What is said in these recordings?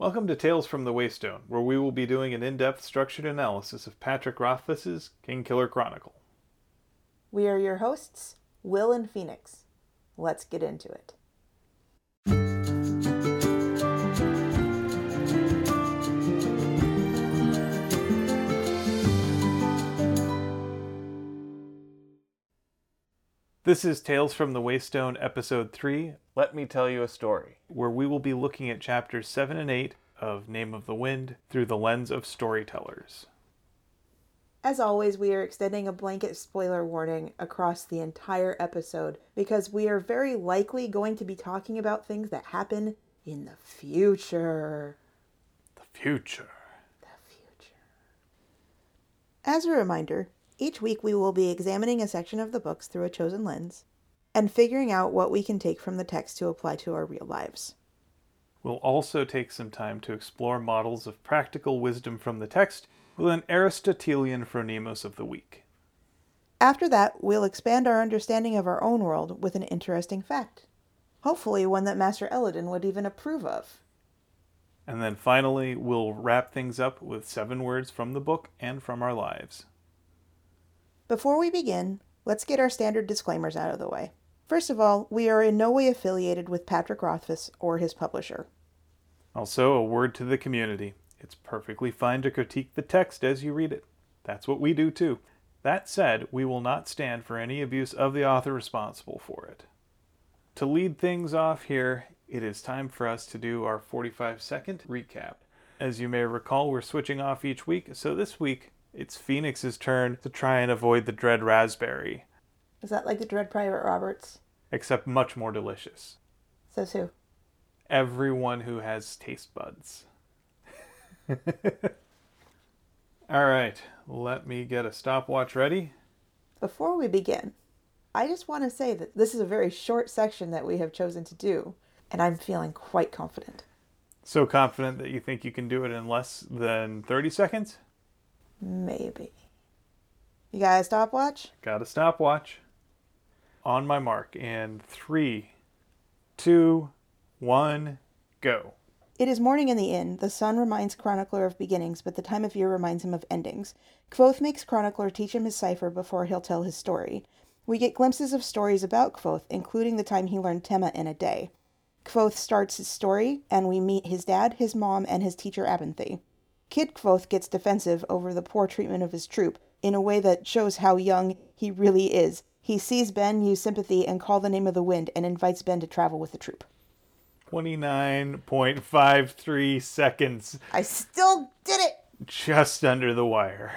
Welcome to Tales from the Waystone, where we will be doing an in depth structured analysis of Patrick Rothfuss's Kingkiller Chronicle. We are your hosts, Will and Phoenix. Let's get into it. This is Tales from the Waystone, Episode 3 Let Me Tell You a Story, where we will be looking at chapters 7 and 8 of Name of the Wind through the lens of storytellers. As always, we are extending a blanket spoiler warning across the entire episode because we are very likely going to be talking about things that happen in the future. The future. The future. As a reminder, each week we will be examining a section of the books through a chosen lens and figuring out what we can take from the text to apply to our real lives. We'll also take some time to explore models of practical wisdom from the text with an Aristotelian phronimos of the week. After that, we'll expand our understanding of our own world with an interesting fact. Hopefully, one that Master Elodin would even approve of. And then finally, we'll wrap things up with seven words from the book and from our lives. Before we begin, let's get our standard disclaimers out of the way. First of all, we are in no way affiliated with Patrick Rothfuss or his publisher. Also, a word to the community. It's perfectly fine to critique the text as you read it. That's what we do too. That said, we will not stand for any abuse of the author responsible for it. To lead things off here, it is time for us to do our 45 second recap. As you may recall, we're switching off each week, so this week it's Phoenix's turn to try and avoid the dread raspberry, Is that like the Dread Pirate Roberts? except much more delicious. Says who? Everyone who has taste buds. All right, let me get a stopwatch ready. Before we begin, I just want to say that this is a very short section that we have chosen to do, and I'm feeling quite confident. So confident that you think you can do it in less than 30 seconds? Maybe. You got a stopwatch? Got a stopwatch. On my mark in three, two, one, go. It is morning in the inn. The sun reminds Chronicler of beginnings, but the time of year reminds him of endings. Kvothe makes Chronicler teach him his cipher before he'll tell his story. We get glimpses of stories about Kvothe, including the time he learned Tema in a day. Kvothe starts his story, and we meet his dad, his mom, and his teacher Abenthy. Kid Kvothe gets defensive over the poor treatment of his troupe in a way that shows how young he really is. He sees Ben use sympathy and call the name of the wind and invites Ben to travel with the troupe. 29.53 seconds, I still did it! just under the wire.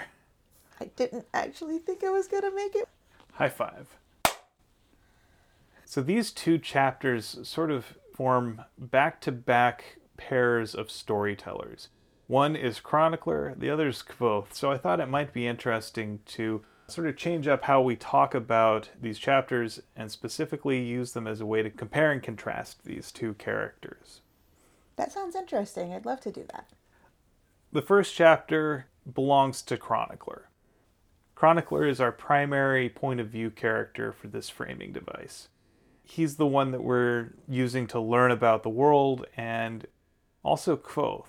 I didn't actually think I was gonna make it. High five. So these two chapters sort of form back to back pairs of storytellers. One is Chronicler, the other is Kvothe. So I thought it might be interesting to sort of change up how we talk about these chapters and specifically use them as a way to compare and contrast these two characters. That sounds interesting. I'd love to do that. The first chapter belongs to Chronicler. Chronicler is our primary point of view character for this framing device. He's the one that we're using to learn about the world and also Kvothe.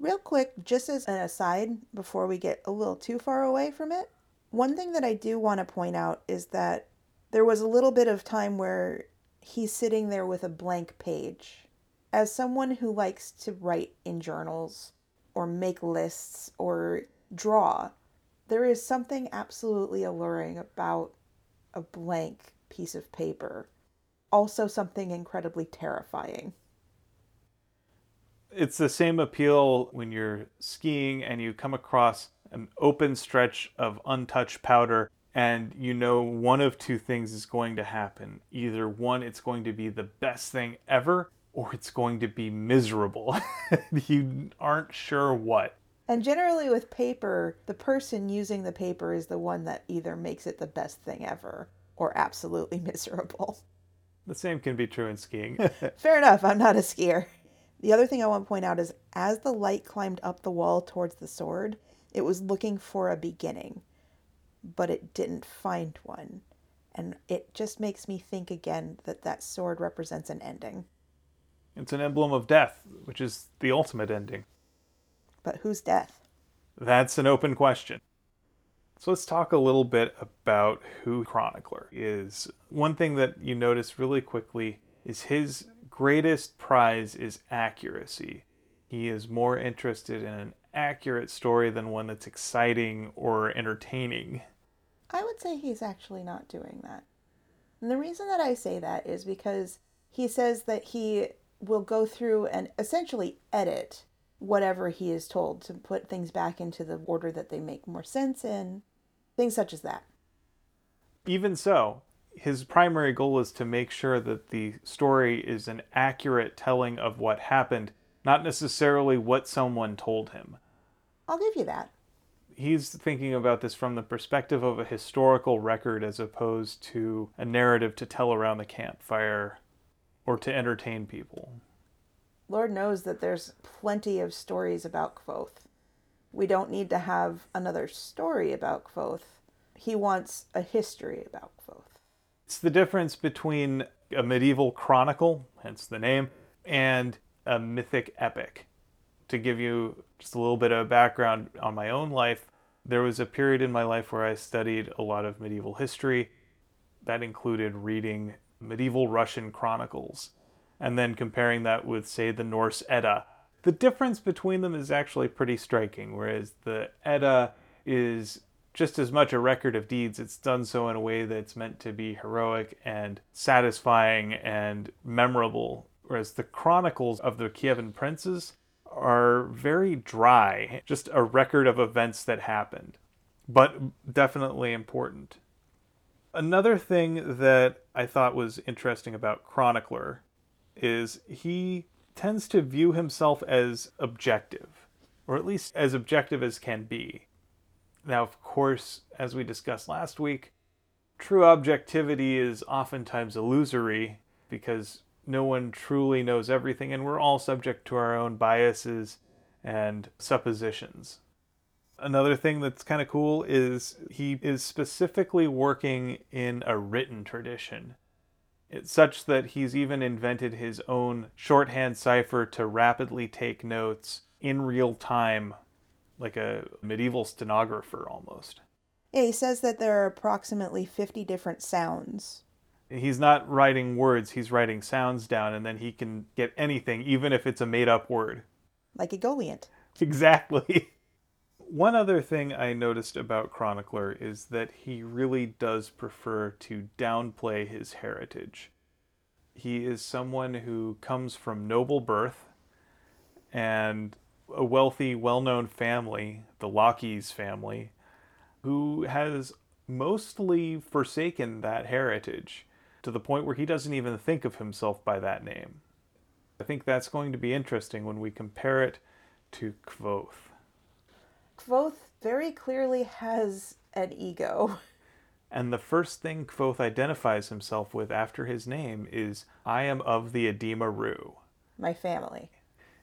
Real quick, just as an aside, before we get a little too far away from it, one thing that I do want to point out is that there was a little bit of time where he's sitting there with a blank page. As someone who likes to write in journals or make lists or draw, there is something absolutely alluring about a blank piece of paper. Also, something incredibly terrifying. It's the same appeal when you're skiing and you come across an open stretch of untouched powder and you know one of two things is going to happen. Either one, it's going to be the best thing ever, or it's going to be miserable. you aren't sure what. And generally, with paper, the person using the paper is the one that either makes it the best thing ever or absolutely miserable. The same can be true in skiing. Fair enough, I'm not a skier. The other thing I want to point out is as the light climbed up the wall towards the sword, it was looking for a beginning, but it didn't find one. And it just makes me think again that that sword represents an ending. It's an emblem of death, which is the ultimate ending. But whose death? That's an open question. So let's talk a little bit about who Chronicler is. One thing that you notice really quickly is his greatest prize is accuracy. He is more interested in an accurate story than one that's exciting or entertaining. I would say he's actually not doing that. And the reason that I say that is because he says that he will go through and essentially edit whatever he is told to put things back into the order that they make more sense in, things such as that. Even so, his primary goal is to make sure that the story is an accurate telling of what happened, not necessarily what someone told him. I'll give you that. He's thinking about this from the perspective of a historical record as opposed to a narrative to tell around the campfire or to entertain people. Lord knows that there's plenty of stories about Kvothe. We don't need to have another story about Kvothe. He wants a history about Kvothe. It's the difference between a medieval chronicle, hence the name, and a mythic epic. To give you just a little bit of background on my own life, there was a period in my life where I studied a lot of medieval history. That included reading medieval Russian chronicles and then comparing that with, say, the Norse Edda. The difference between them is actually pretty striking, whereas the Edda is just as much a record of deeds, it's done so in a way that's meant to be heroic and satisfying and memorable, whereas the chronicles of the Kievan princes are very dry, just a record of events that happened, but definitely important. Another thing that I thought was interesting about Chronicler is he tends to view himself as objective, or at least as objective as can be. Now, of course, as we discussed last week, true objectivity is oftentimes illusory because no one truly knows everything, and we're all subject to our own biases and suppositions. Another thing that's kind of cool is he is specifically working in a written tradition. It's such that he's even invented his own shorthand cipher to rapidly take notes in real time, like a medieval stenographer almost. Yeah, he says that there are approximately 50 different sounds. He's not writing words, he's writing sounds down, and then he can get anything, even if it's a made up word. Like Egoliant. Exactly. One other thing I noticed about Chronicler is that he really does prefer to downplay his heritage. He is someone who comes from noble birth and a wealthy, well known family, the Lochees family, who has mostly forsaken that heritage to the point where he doesn't even think of himself by that name. I think that's going to be interesting when we compare it to Kvothe. Kvothe very clearly has an ego. And the first thing Kvothe identifies himself with after his name is, I am of the Edema Ruh. My family.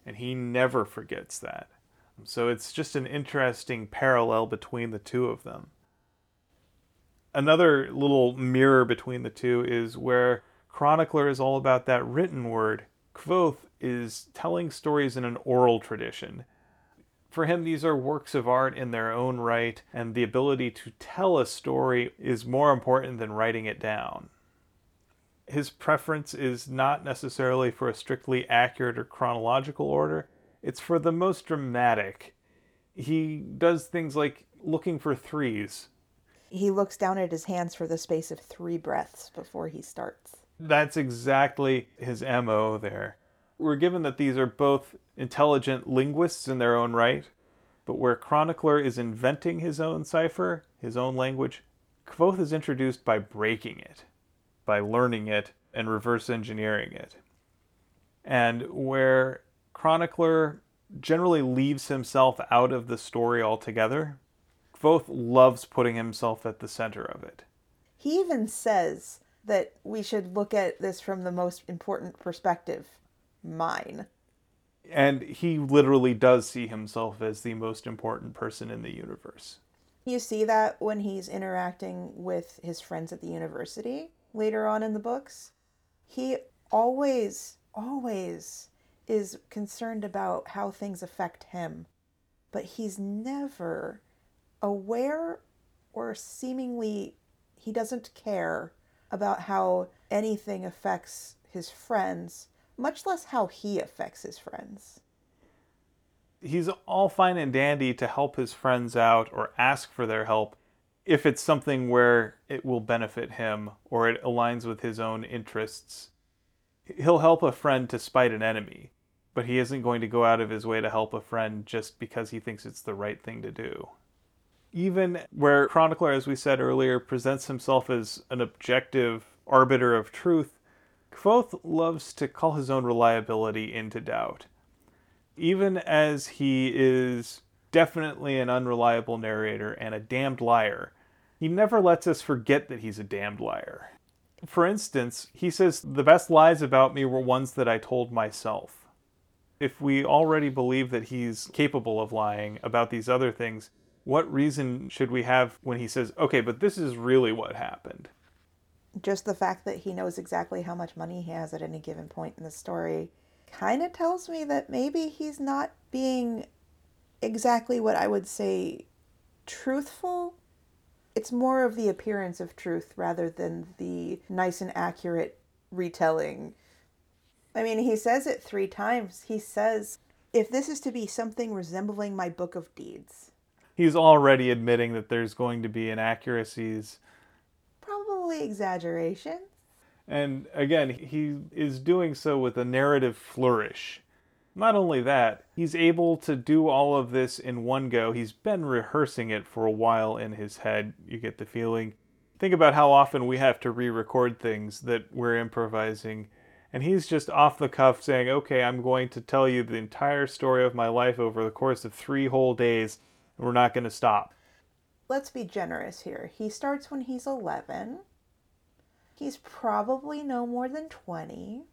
And he never forgets that. So it's just an interesting parallel between the two of them. Another little mirror between the two is where Chronicler is all about that written word. Kvothe is telling stories in an oral tradition. For him, these are works of art in their own right, and the ability to tell a story is more important than writing it down. His preference is not necessarily for a strictly accurate or chronological order, it's for the most dramatic. He does things like looking for threes. He looks down at his hands for the space of three breaths before he starts. That's exactly his MO there. We're given that these are both intelligent linguists in their own right, but where Chronicler is inventing his own cipher, his own language, Kvothe is introduced by breaking it, by learning it and reverse engineering it. And where Chronicler generally leaves himself out of the story altogether, Kvothe loves putting himself at the center of it. He even says that we should look at this from the most important perspective mine. And he literally does see himself as the most important person in the universe. You see that when he's interacting with his friends at the university later on in the books. He always, always is concerned about how things affect him, but he's never aware or seemingly he doesn't care about how anything affects his friends, much less how he affects his friends. He's all fine and dandy to help his friends out or ask for their help if it's something where it will benefit him or it aligns with his own interests. He'll help a friend to spite an enemy, but he isn't going to go out of his way to help a friend just because he thinks it's the right thing to do. Even where Chronicler, as we said earlier, presents himself as an objective arbiter of truth, Kvothe loves to call his own reliability into doubt. Even as he is definitely an unreliable narrator and a damned liar, he never lets us forget that he's a damned liar. For instance, he says, The best lies about me were ones that I told myself. If we already believe that he's capable of lying about these other things, what reason should we have when he says, Okay, but this is really what happened? just the fact that he knows exactly how much money he has at any given point in the story kind of tells me that maybe he's not being exactly what I would say truthful. It's more of the appearance of truth rather than the nice and accurate retelling. I mean, he says it three times. He says, if this is to be something resembling my book of deeds. He's already admitting that there's going to be inaccuracies probably exaggeration. And again, he is doing so with a narrative flourish. Not only that, he's able to do all of this in one go. He's been rehearsing it for a while in his head, you get the feeling. Think about how often we have to re record things that we're improvising. And he's just off the cuff saying, okay, I'm going to tell you the entire story of my life over the course of three whole days, we're not going to stop. Let's be generous here. He starts when he's 11 He's probably no more than 20.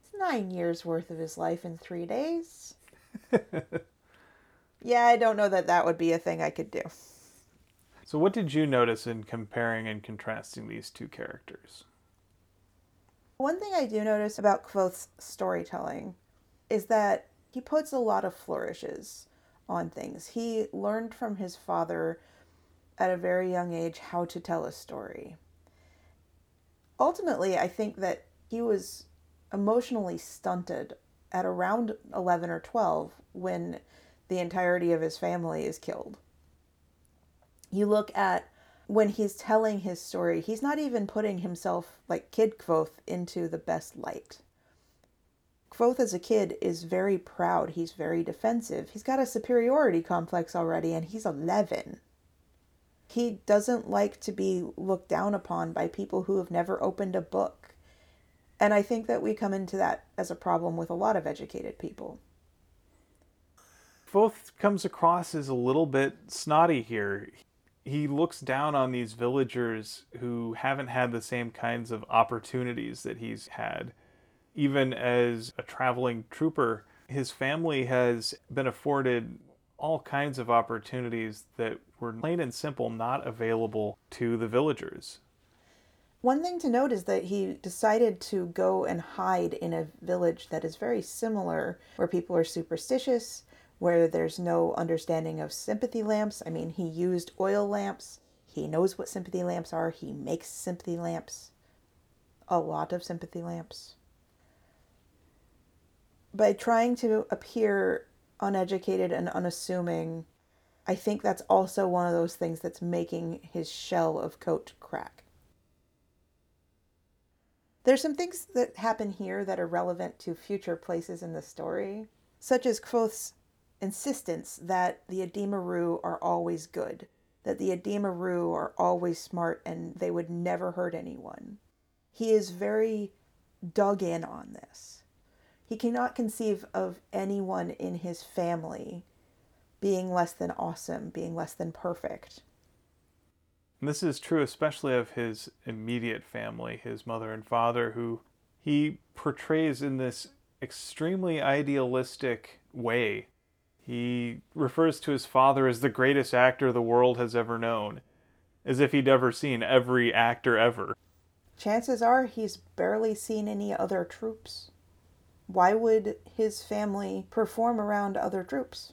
It's nine years worth of his life in three days. yeah, I don't know that that would be a thing I could do. So, what did you notice in comparing and contrasting these two characters? One thing I do notice about Kvothe's storytelling is that he puts a lot of flourishes on things. He learned from his father at a very young age how to tell a story ultimately, I think that he was emotionally stunted at around 11 or 12 when the entirety of his family is killed. You look at when he's telling his story, he's not even putting himself, like Kid Kvothe, into the best light. Kvothe as a kid is very proud. He's very defensive. He's got a superiority complex already, and he's 11 he doesn't like to be looked down upon by people who have never opened a book. And I think that we come into that as a problem with a lot of educated people. Kvothe comes across as a little bit snotty here. He looks down on these villagers who haven't had the same kinds of opportunities that he's had. Even as a traveling trouper, his family has been afforded all kinds of opportunities that were plain and simple not available to the villagers. One thing to note is that he decided to go and hide in a village that is very similar, where people are superstitious, where there's no understanding of sympathy lamps. I mean, he used oil lamps. He knows what sympathy lamps are. He makes sympathy lamps. A lot of sympathy lamps. By trying to appear uneducated and unassuming, I think that's also one of those things that's making his shell of Kote crack. There's some things that happen here that are relevant to future places in the story, such as Kvothe's insistence that the Edema Ruh are always good, that the Edema Ruh are always smart and they would never hurt anyone. He is very dug in on this. He cannot conceive of anyone in his family being less than awesome, being less than perfect. And this is true especially of his immediate family, his mother and father, who he portrays in this extremely idealistic way. He refers to his father as the greatest actor the world has ever known, as if he'd ever seen every actor ever. Chances are he's barely seen any other troupes. Why would his family perform around other troupes?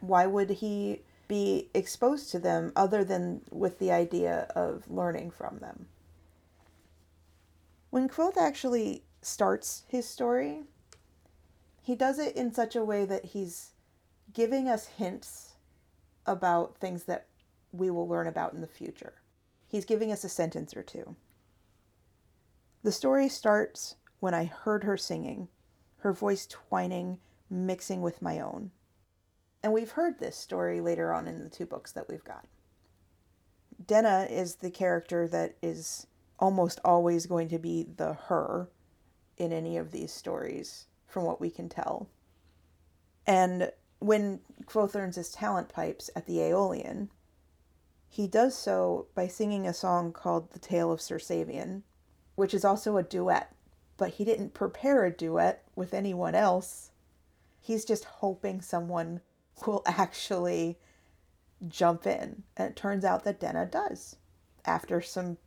Why would he be exposed to them other than with the idea of learning from them? When Kvothe actually starts his story, he does it in such a way that he's giving us hints about things that we will learn about in the future. He's giving us a sentence or two. The story starts when I heard her singing, her voice twining, mixing with my own. And we've heard this story later on in the two books that we've got. Denna is the character that is almost always going to be the her in any of these stories, from what we can tell. And when Kvothe earns his talent pipes at the Eolian, he does so by singing a song called The Tale of Sir Savien, which is also a duet, but he didn't prepare a duet with anyone else. He's just hoping someone will actually jump in. And it turns out that Denna does. After some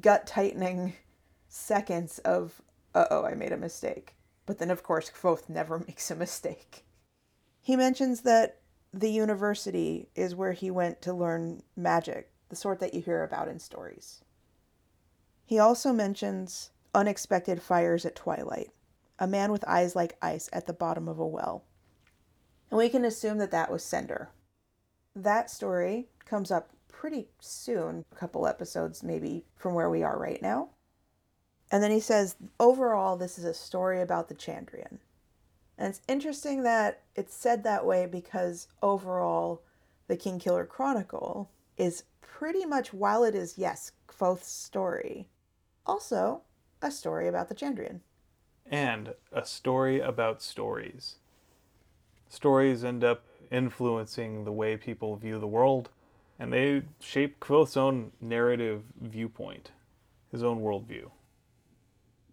gut tightening seconds of, uh oh, I made a mistake. But then, of course, Kvothe never makes a mistake. He mentions that the university is where he went to learn magic, the sort that you hear about in stories. He also mentions unexpected fires at twilight, a man with eyes like ice at the bottom of a well. And we can assume that that was Cinder. That story comes up pretty soon, a couple episodes maybe from where we are right now. And then he says, overall, this is a story about the Chandrian. And it's interesting that it's said that way because overall, the Kingkiller Chronicle is pretty much, while it is, yes, Kvothe's story, also a story about the Chandrian. And a story about stories. Stories end up influencing the way people view the world, and they shape Kvothe's own narrative viewpoint, his own worldview.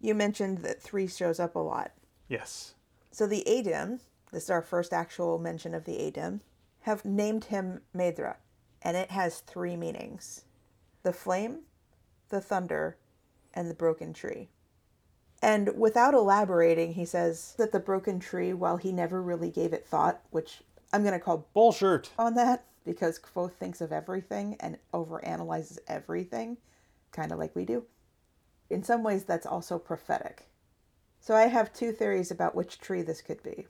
You mentioned that three shows up a lot. Yes. So the Adem, this is our first actual mention of the Adem, have named him Maedre, and it has three meanings the flame, the thunder, and the broken tree. And without elaborating, he says that the broken tree, while he never really gave it thought, which I'm going to call bullshit on that because Kvothe thinks of everything and overanalyzes everything, kind of like we do. In some ways, that's also prophetic. So I have two theories about which tree this could be.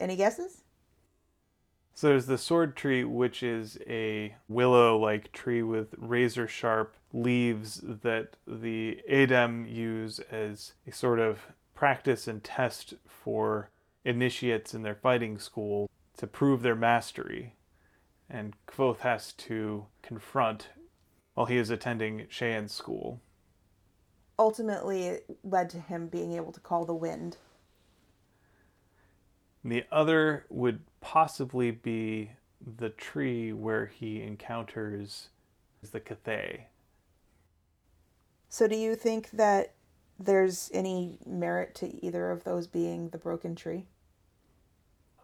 Any guesses? So there's the sword tree, which is a willow like tree with razor sharp leaves that the Adem use as a sort of practice and test for initiates in their fighting school to prove their mastery. And Kvothe has to confront while he is attending Shehyn's school ultimately it led to him being able to call the wind. The other would possibly be the tree where he encounters the Cthaeh. So, do you think that there's any merit to either of those being the broken tree?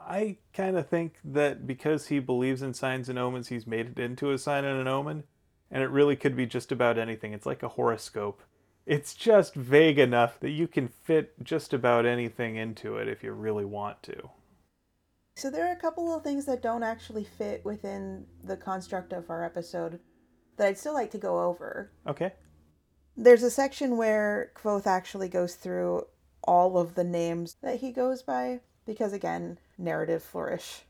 I kind of think that because he believes in signs and omens, he's made it into a sign and an omen, and it really could be just about anything. It's like a horoscope it's just vague enough that you can fit just about anything into it if you really want to. So there are a couple of things that don't actually fit within the construct of our episode that I'd still like to go over. Okay. There's a section where Kvothe actually goes through all of the names that he goes by because again, narrative flourish.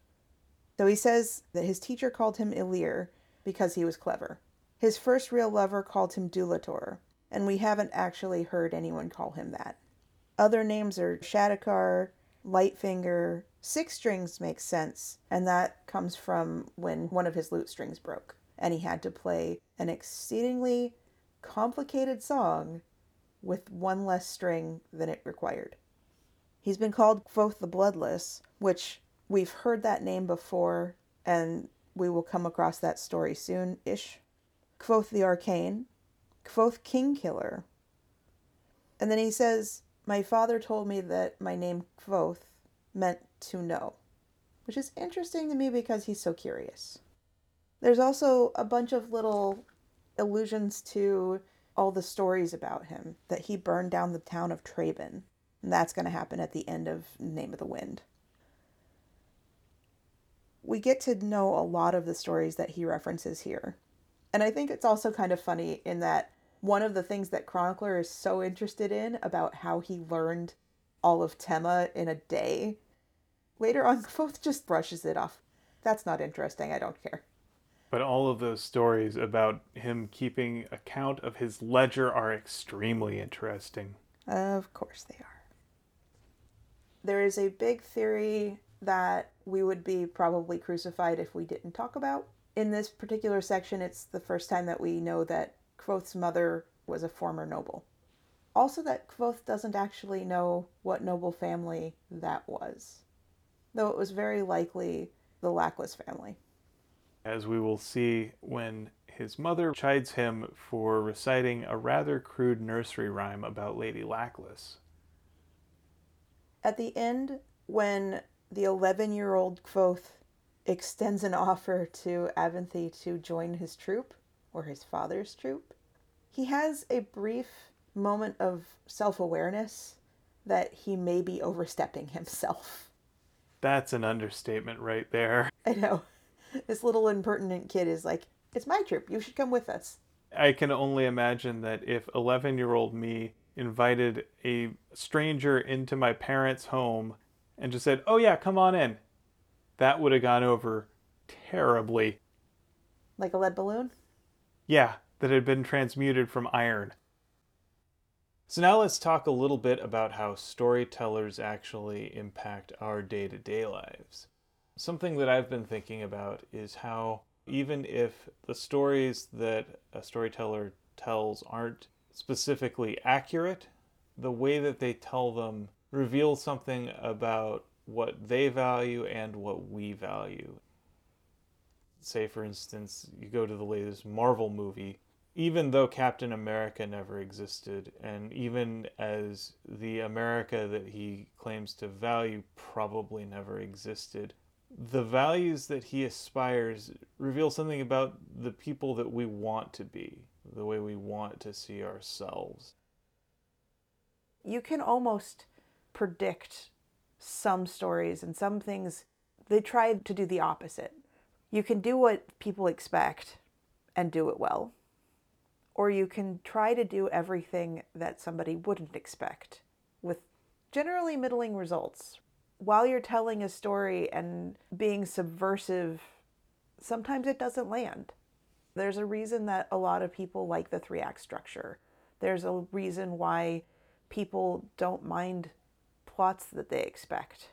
So he says that his teacher called him E'lir because he was clever. His first real lover called him Dulator and we haven't actually heard anyone call him that. Other names are Shadicar, Lightfinger. Six strings makes sense, and that comes from when one of his lute strings broke, and he had to play an exceedingly complicated song with one less string than it required. He's been called Kvothe the Bloodless, which we've heard that name before, and we will come across that story soon ish. Kvothe the Arcane, Kvothe Kingkiller. And then he says, My father told me that my name Kvothe meant to know, which is interesting to me because he's so curious. There's also a bunch of little allusions to all the stories about him that he burned down the town of Trebon. And that's going to happen at the end of Name of the Wind. We get to know a lot of the stories that he references here. And I think it's also kind of funny in that one of the things that Chronicler is so interested in about how he learned all of Tema in a day, later on, Kvothe just brushes it off. That's not interesting. I don't care. But all of those stories about him keeping account of his ledger are extremely interesting. Of course they are. There is a big theory that we would be probably crucified if we didn't talk about. In this particular section, it's the first time that we know that Kvothe's mother was a former noble. Also, that Kvothe doesn't actually know what noble family that was, though it was very likely the Lackless family. As we will see when his mother chides him for reciting a rather crude nursery rhyme about Lady Lackless. At the end, when the 11 year old Kvothe extends an offer to Abenthy to join his troupe, or his father's troupe, he has a brief moment of self awareness that he may be overstepping himself. That's an understatement right there. I know. This little impertinent kid is like, It's my trip. You should come with us. I can only imagine that if 11 year old me invited a stranger into my parents' home and just said, Oh, yeah, come on in, that would have gone over terribly. Like a lead balloon? Yeah, that had been transmuted from iron. So, now let's talk a little bit about how storytellers actually impact our day to day lives. Something that I've been thinking about is how, even if the stories that a storyteller tells aren't specifically accurate, the way that they tell them reveals something about what they value and what we value. Say, for instance, you go to the latest Marvel movie, even though Captain America never existed, and even as the America that he claims to value probably never existed, the values that he aspires reveal something about the people that we want to be, the way we want to see ourselves. You can almost predict some stories and some things, they try to do the opposite. You can do what people expect and do it well, or you can try to do everything that somebody wouldn't expect with generally middling results. While you're telling a story and being subversive, sometimes it doesn't land. There's a reason that a lot of people like the three act structure. There's a reason why people don't mind plots that they expect.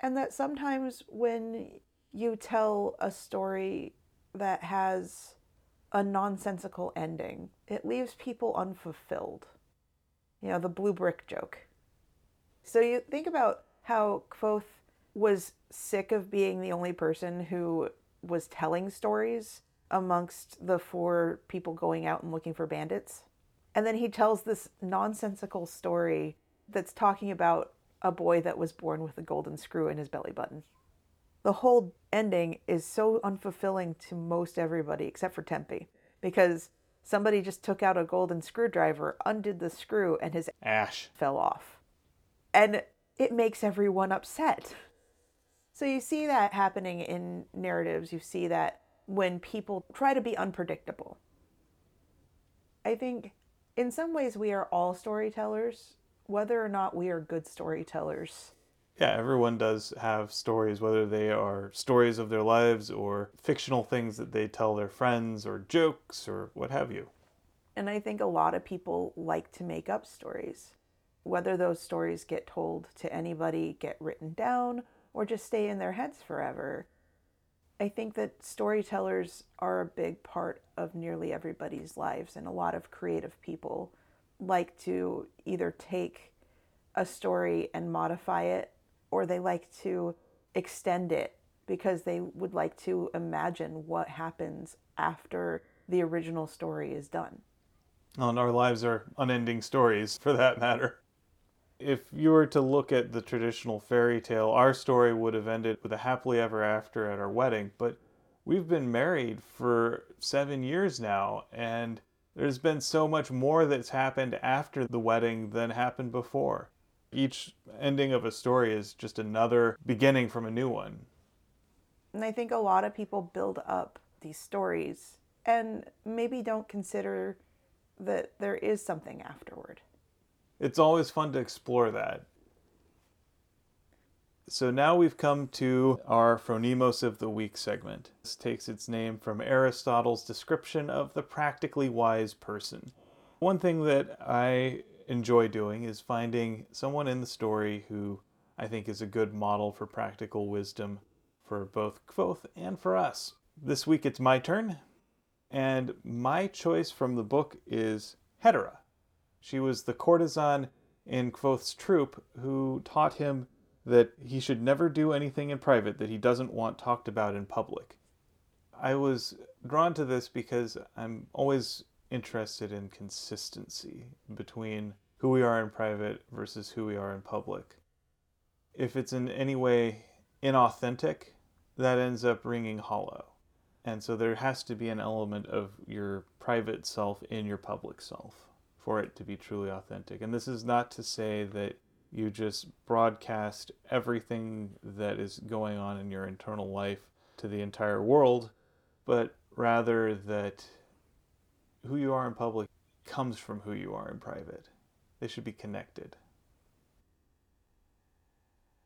And that sometimes when you tell a story that has a nonsensical ending, it leaves people unfulfilled. You know, the blue brick joke. So you think about how Kvothe was sick of being the only person who was telling stories amongst the four people going out and looking for bandits. And then he tells this nonsensical story that's talking about a boy that was born with a golden screw in his belly button. The whole ending is so unfulfilling to most everybody except for Tempi because somebody just took out a golden screwdriver, undid the screw, and his ash fell off. And it makes everyone upset. So you see that happening in narratives. You see that when people try to be unpredictable. I think in some ways we are all storytellers, whether or not we are good storytellers. Yeah, everyone does have stories, whether they are stories of their lives or fictional things that they tell their friends or jokes or what have you. And I think a lot of people like to make up stories. Whether those stories get told to anybody, get written down, or just stay in their heads forever. I think that storytellers are a big part of nearly everybody's lives, and a lot of creative people like to either take a story and modify it, or they like to extend it because they would like to imagine what happens after the original story is done. Well, and our lives are unending stories for that matter. If you were to look at the traditional fairy tale, our story would have ended with a happily ever after at our wedding, but we've been married for seven years now, and there's been so much more that's happened after the wedding than happened before. Each ending of a story is just another beginning from a new one. And I think a lot of people build up these stories and maybe don't consider that there is something afterward. It's always fun to explore that. So now we've come to our Phronimos of the Week segment. This takes its name from Aristotle's description of the practically wise person. One thing that I enjoy doing is finding someone in the story who I think is a good model for practical wisdom for both Kvothe and for us. This week it's my turn, and my choice from the book is Hetera. She was the courtesan in Kvothe's troupe who taught him that he should never do anything in private that he doesn't want talked about in public. I was drawn to this because I'm always interested in consistency between who we are in private versus who we are in public. If it's in any way inauthentic, that ends up ringing hollow. And so there has to be an element of your private self in your public self for it to be truly authentic. And this is not to say that you just broadcast everything that is going on in your internal life to the entire world, but rather that who you are in public comes from who you are in private. They should be connected.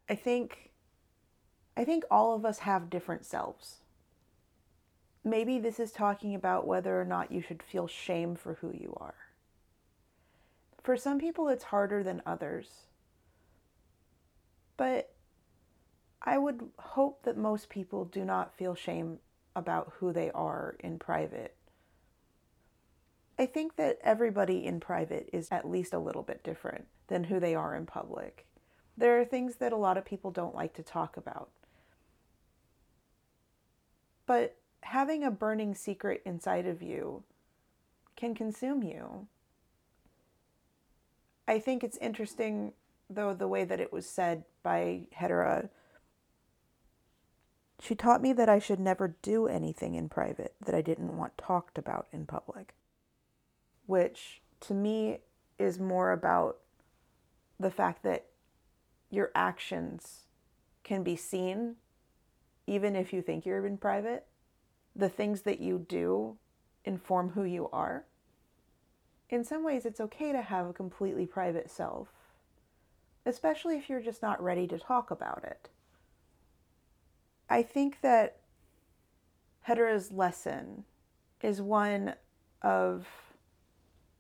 I think I think all of us have different selves. Maybe this is talking about whether or not you should feel shame for who you are. For some people it's harder than others. But I would hope that most people do not feel shame about who they are in private. I think that everybody in private is at least a little bit different than who they are in public. There are things that a lot of people don't like to talk about. But having a burning secret inside of you can consume you. I think it's interesting though the way that it was said by Hetera. She taught me that I should never do anything in private that I didn't want talked about in public, which to me is more about the fact that your actions can be seen even if you think you're in private. The things that you do inform who you are. In some ways, it's okay to have a completely private self especially if you're just not ready to talk about it. I think that Hetera's lesson is one of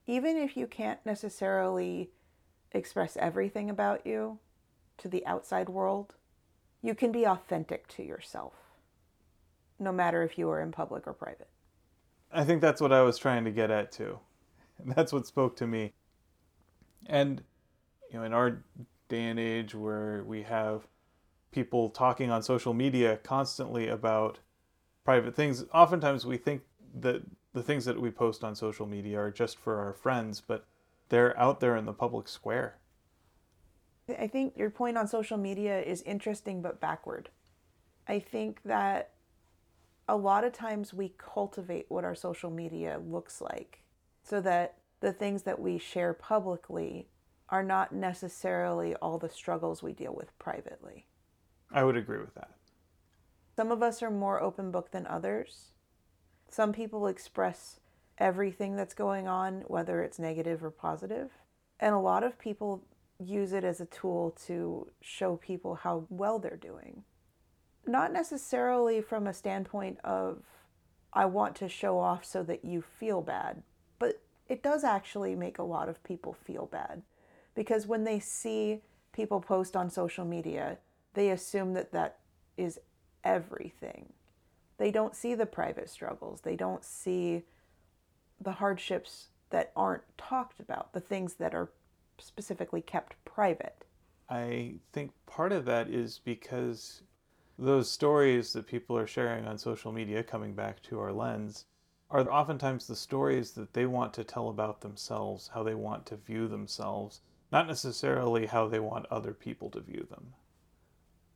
even if you can't necessarily express everything about you to the outside world, you can be authentic to yourself, no matter if you are in public or private. I think that's what I was trying to get at too. That's what spoke to me. And you know, in our day and age where we have people talking on social media constantly about private things, oftentimes we think that the things that we post on social media are just for our friends, but they're out there in the public square. I think your point on social media is interesting but backward. I think that a lot of times we cultivate what our social media looks like so that the things that we share publicly are not necessarily all the struggles we deal with privately. I would agree with that. Some of us are more open book than others. Some people express everything that's going on, whether it's negative or positive. And a lot of people use it as a tool to show people how well they're doing. Not necessarily from a standpoint of, I want to show off so that you feel bad, it does actually make a lot of people feel bad because when they see people post on social media, they assume that that is everything. They don't see the private struggles. They don't see the hardships that aren't talked about, the things that are specifically kept private. I think part of that is because those stories that people are sharing on social media, coming back to our lens, are oftentimes the stories that they want to tell about themselves, how they want to view themselves not necessarily how they want other people to view them.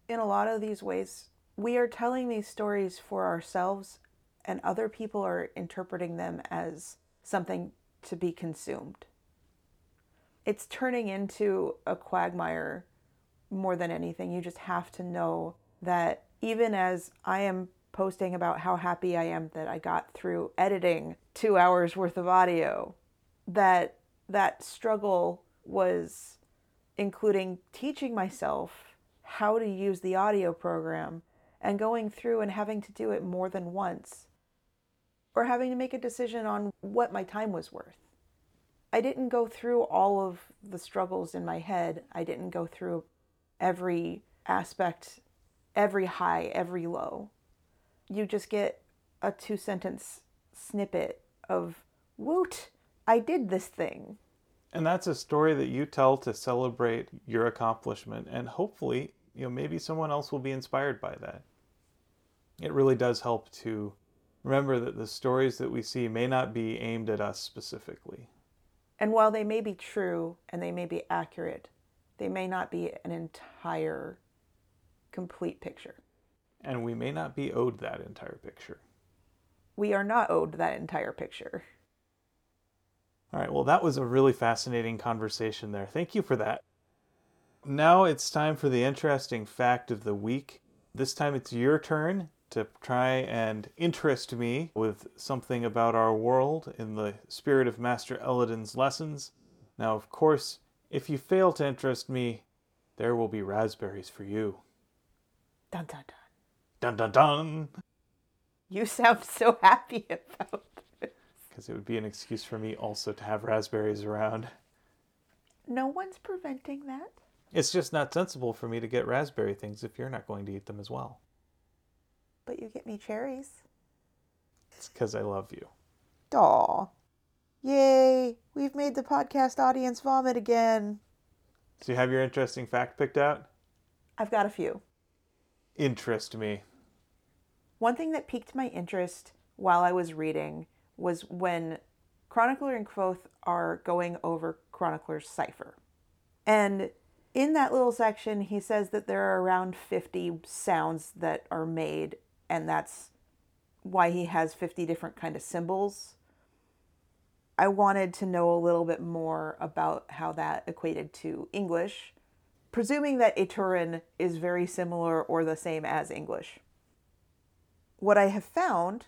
In a lot of these ways, we are telling these stories for ourselves, and other people are interpreting them as something to be consumed. it's turning into a quagmire more than anything. You just have to know that even as I am posting about how happy I am that I got through editing two hours worth of audio, that that struggle was including teaching myself how to use the audio program and going through and having to do it more than once or having to make a decision on what my time was worth. I didn't go through all of the struggles in my head. I didn't go through every aspect, every high, every low. You just get a two sentence snippet of, woot, I did this thing. And that's a story that you tell to celebrate your accomplishment. And hopefully, you know, maybe someone else will be inspired by that. It really does help to remember that the stories that we see may not be aimed at us specifically. And while they may be true and they may be accurate, they may not be an entire, complete picture. And we may not be owed that entire picture. We are not owed that entire picture. All right, well, that was a really fascinating conversation there. Thank you for that. Now it's time for the interesting fact of the week. This time it's your turn to try and interest me with something about our world in the spirit of Master Elodin's lessons. Now, of course, if you fail to interest me, there will be raspberries for you. Dun dun dun. Dun dun dun! You sound so happy about this. Because it would be an excuse for me also to have raspberries around. No one's preventing that. It's just not sensible for me to get raspberry things if you're not going to eat them as well. But you get me cherries. It's because I love you. Daw. Yay! We've made the podcast audience vomit again. So you have your interesting fact picked out? I've got a few. Interest me. One thing that piqued my interest while I was reading was when Chronicler and Kvothe are going over Chronicler's cipher. And in that little section, he says that there are around 50 sounds that are made, and that's why he has 50 different kind of symbols. I wanted to know a little bit more about how that equated to English, presuming that Aturan is very similar or the same as English. What I have found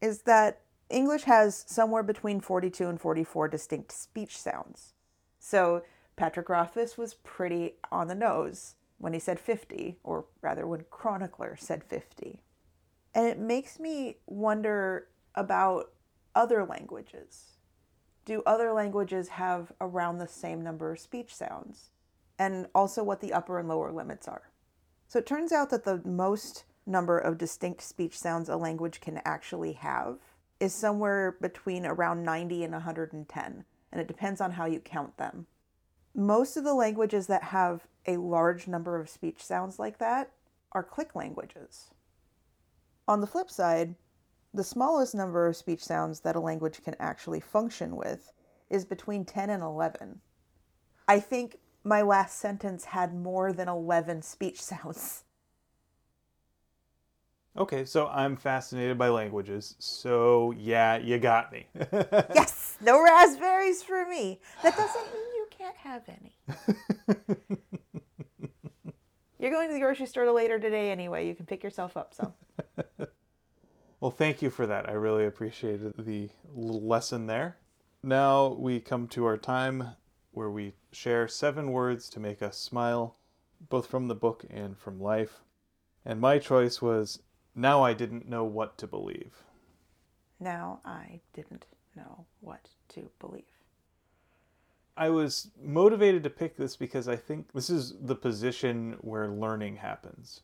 is that English has somewhere between 42 and 44 distinct speech sounds. So Patrick Rothfuss was pretty on the nose when he said 50, or rather, when Chronicler said 50. And it makes me wonder about other languages. Do other languages have around the same number of speech sounds? And also what the upper and lower limits are. So it turns out that the most number of distinct speech sounds a language can actually have is somewhere between around 90 and 110, and it depends on how you count them. Most of the languages that have a large number of speech sounds like that are click languages. On the flip side, the smallest number of speech sounds that a language can actually function with is between 10 and 11. I think my last sentence had more than 11 speech sounds. Okay, so I'm fascinated by languages. So, yeah, you got me. yes, no raspberries for me. That doesn't mean you can't have any. You're going to the grocery store later today anyway. You can pick yourself up some. well, thank you for that. I really appreciated the lesson there. Now we come to our time where we share seven words to make us smile, both from the book and from life. And my choice was Now I Didn't Know What to Believe. Now I didn't know what to believe. I was motivated to pick this because I think this is the position where learning happens.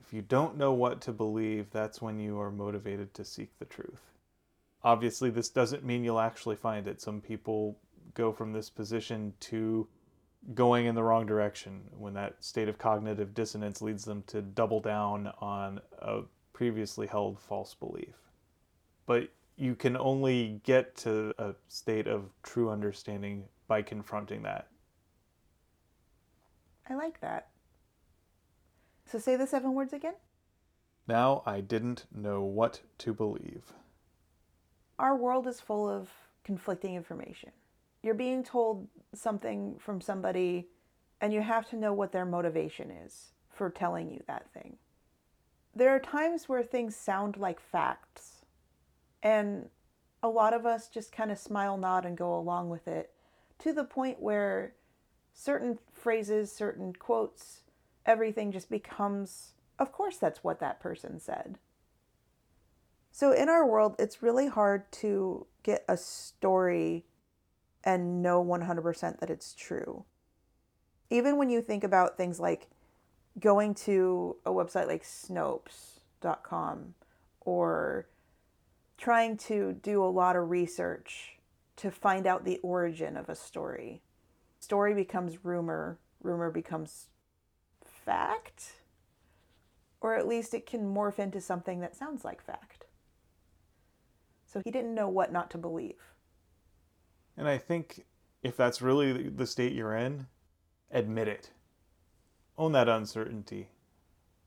If you don't know what to believe, that's when you are motivated to seek the truth. Obviously, this doesn't mean you'll actually find it. Some people go from this position to going in the wrong direction when that state of cognitive dissonance leads them to double down on a previously held false belief. But you can only get to a state of true understanding by confronting that. I like that. So say the seven words again. Now I didn't know what to believe. Our world is full of conflicting information. You're being told something from somebody and you have to know what their motivation is for telling you that thing. There are times where things sound like facts, and a lot of us just kind of smile, nod, and go along with it to the point where certain phrases, certain quotes, everything just becomes, of course, that's what that person said. So in our world, it's really hard to get a story and know 100% that it's true. Even when you think about things like going to a website like Snopes.com or trying to do a lot of research to find out the origin of a story. Story becomes rumor, rumor becomes fact, or at least it can morph into something that sounds like fact. So he didn't know what not to believe. And I think if that's really the state you're in, admit it. Own that uncertainty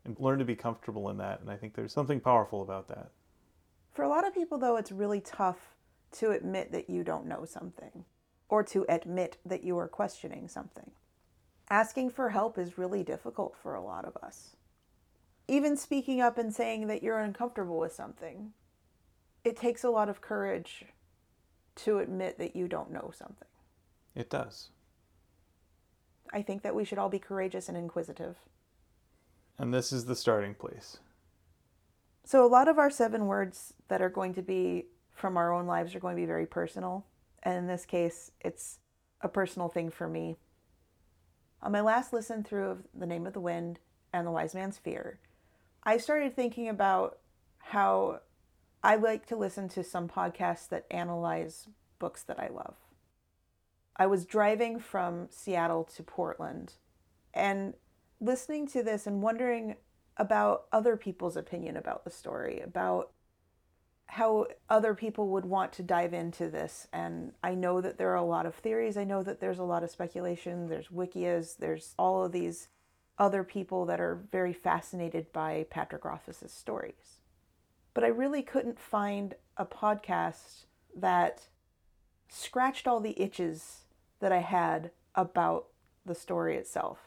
and learn to be comfortable in that. And I think there's something powerful about that. For a lot of people, though, it's really tough to admit that you don't know something or to admit that you are questioning something. Asking for help is really difficult for a lot of us. Even speaking up and saying that you're uncomfortable with something, it takes a lot of courage to admit that you don't know something. It does. I think that we should all be courageous and inquisitive. And this is the starting place. So, a lot of our seven words that are going to be from our own lives are going to be very personal. And in this case, it's a personal thing for me. On my last listen through of The Name of the Wind and The Wise Man's Fear, I started thinking about how I like to listen to some podcasts that analyze books that I love. I was driving from Seattle to Portland and listening to this and wondering about other people's opinion about the story, about how other people would want to dive into this. And I know that there are a lot of theories. I know that there's a lot of speculation. There's wikias. There's all of these other people that are very fascinated by Patrick Rothfuss's stories. But I really couldn't find a podcast that scratched all the itches that I had about the story itself.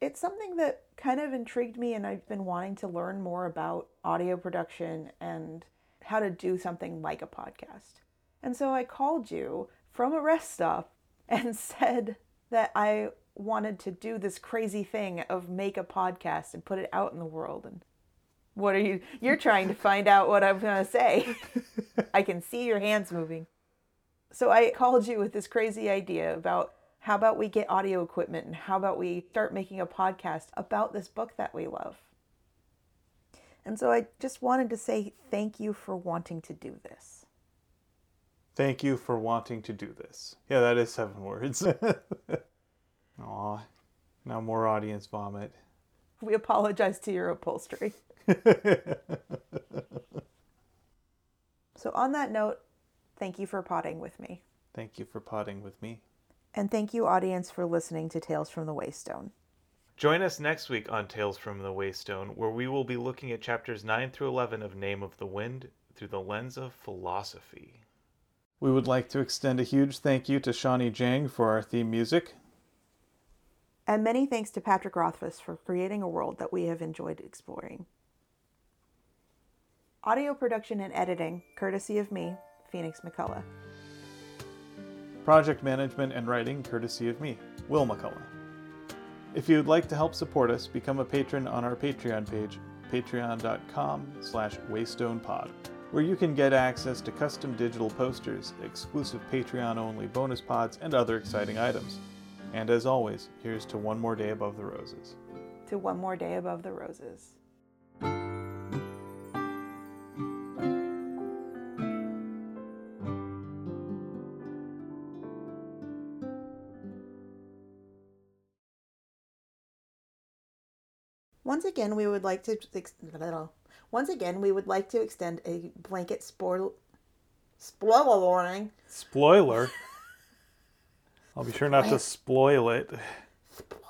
It's something that kind of intrigued me, and I've been wanting to learn more about audio production and how to do something like a podcast. And so I called you from a rest stop and said that I wanted to do this crazy thing of make a podcast and put it out in the world. And what are you? You're trying to find out what I'm going to say. I can see your hands moving. So I called you with this crazy idea about how about we get audio equipment and how about we start making a podcast about this book that we love? And so I just wanted to say thank you for wanting to do this. Thank you for wanting to do this. Yeah, that is seven words. Aw, now more audience vomit. We apologize to your upholstery. So, on that note, thank you for potting with me. Thank you for potting with me. And thank you, audience, for listening to Tales from the Waystone. Join us next week on Tales from the Waystone, where we will be looking at chapters 9 through 11 of Name of the Wind through the lens of philosophy. We would like to extend a huge thank you to Shawnee Jang for our theme music. And many thanks to Patrick Rothfuss for creating a world that we have enjoyed exploring. Audio production and editing, courtesy of me, Phoenix McCullough. Project management and writing, courtesy of me, Will McCullough. If you would like to help support us, become a patron on our Patreon page, patreon.com slash waystonepod, where you can get access to custom digital posters, exclusive Patreon-only bonus pods, and other exciting items. And as always, here's to one more day above the roses. To one more day above the roses. Once again, we would like to once again we would like to extend a blanket spoil spoiler warning. Spoiler. I'll be sure not to spoil it. Spoiler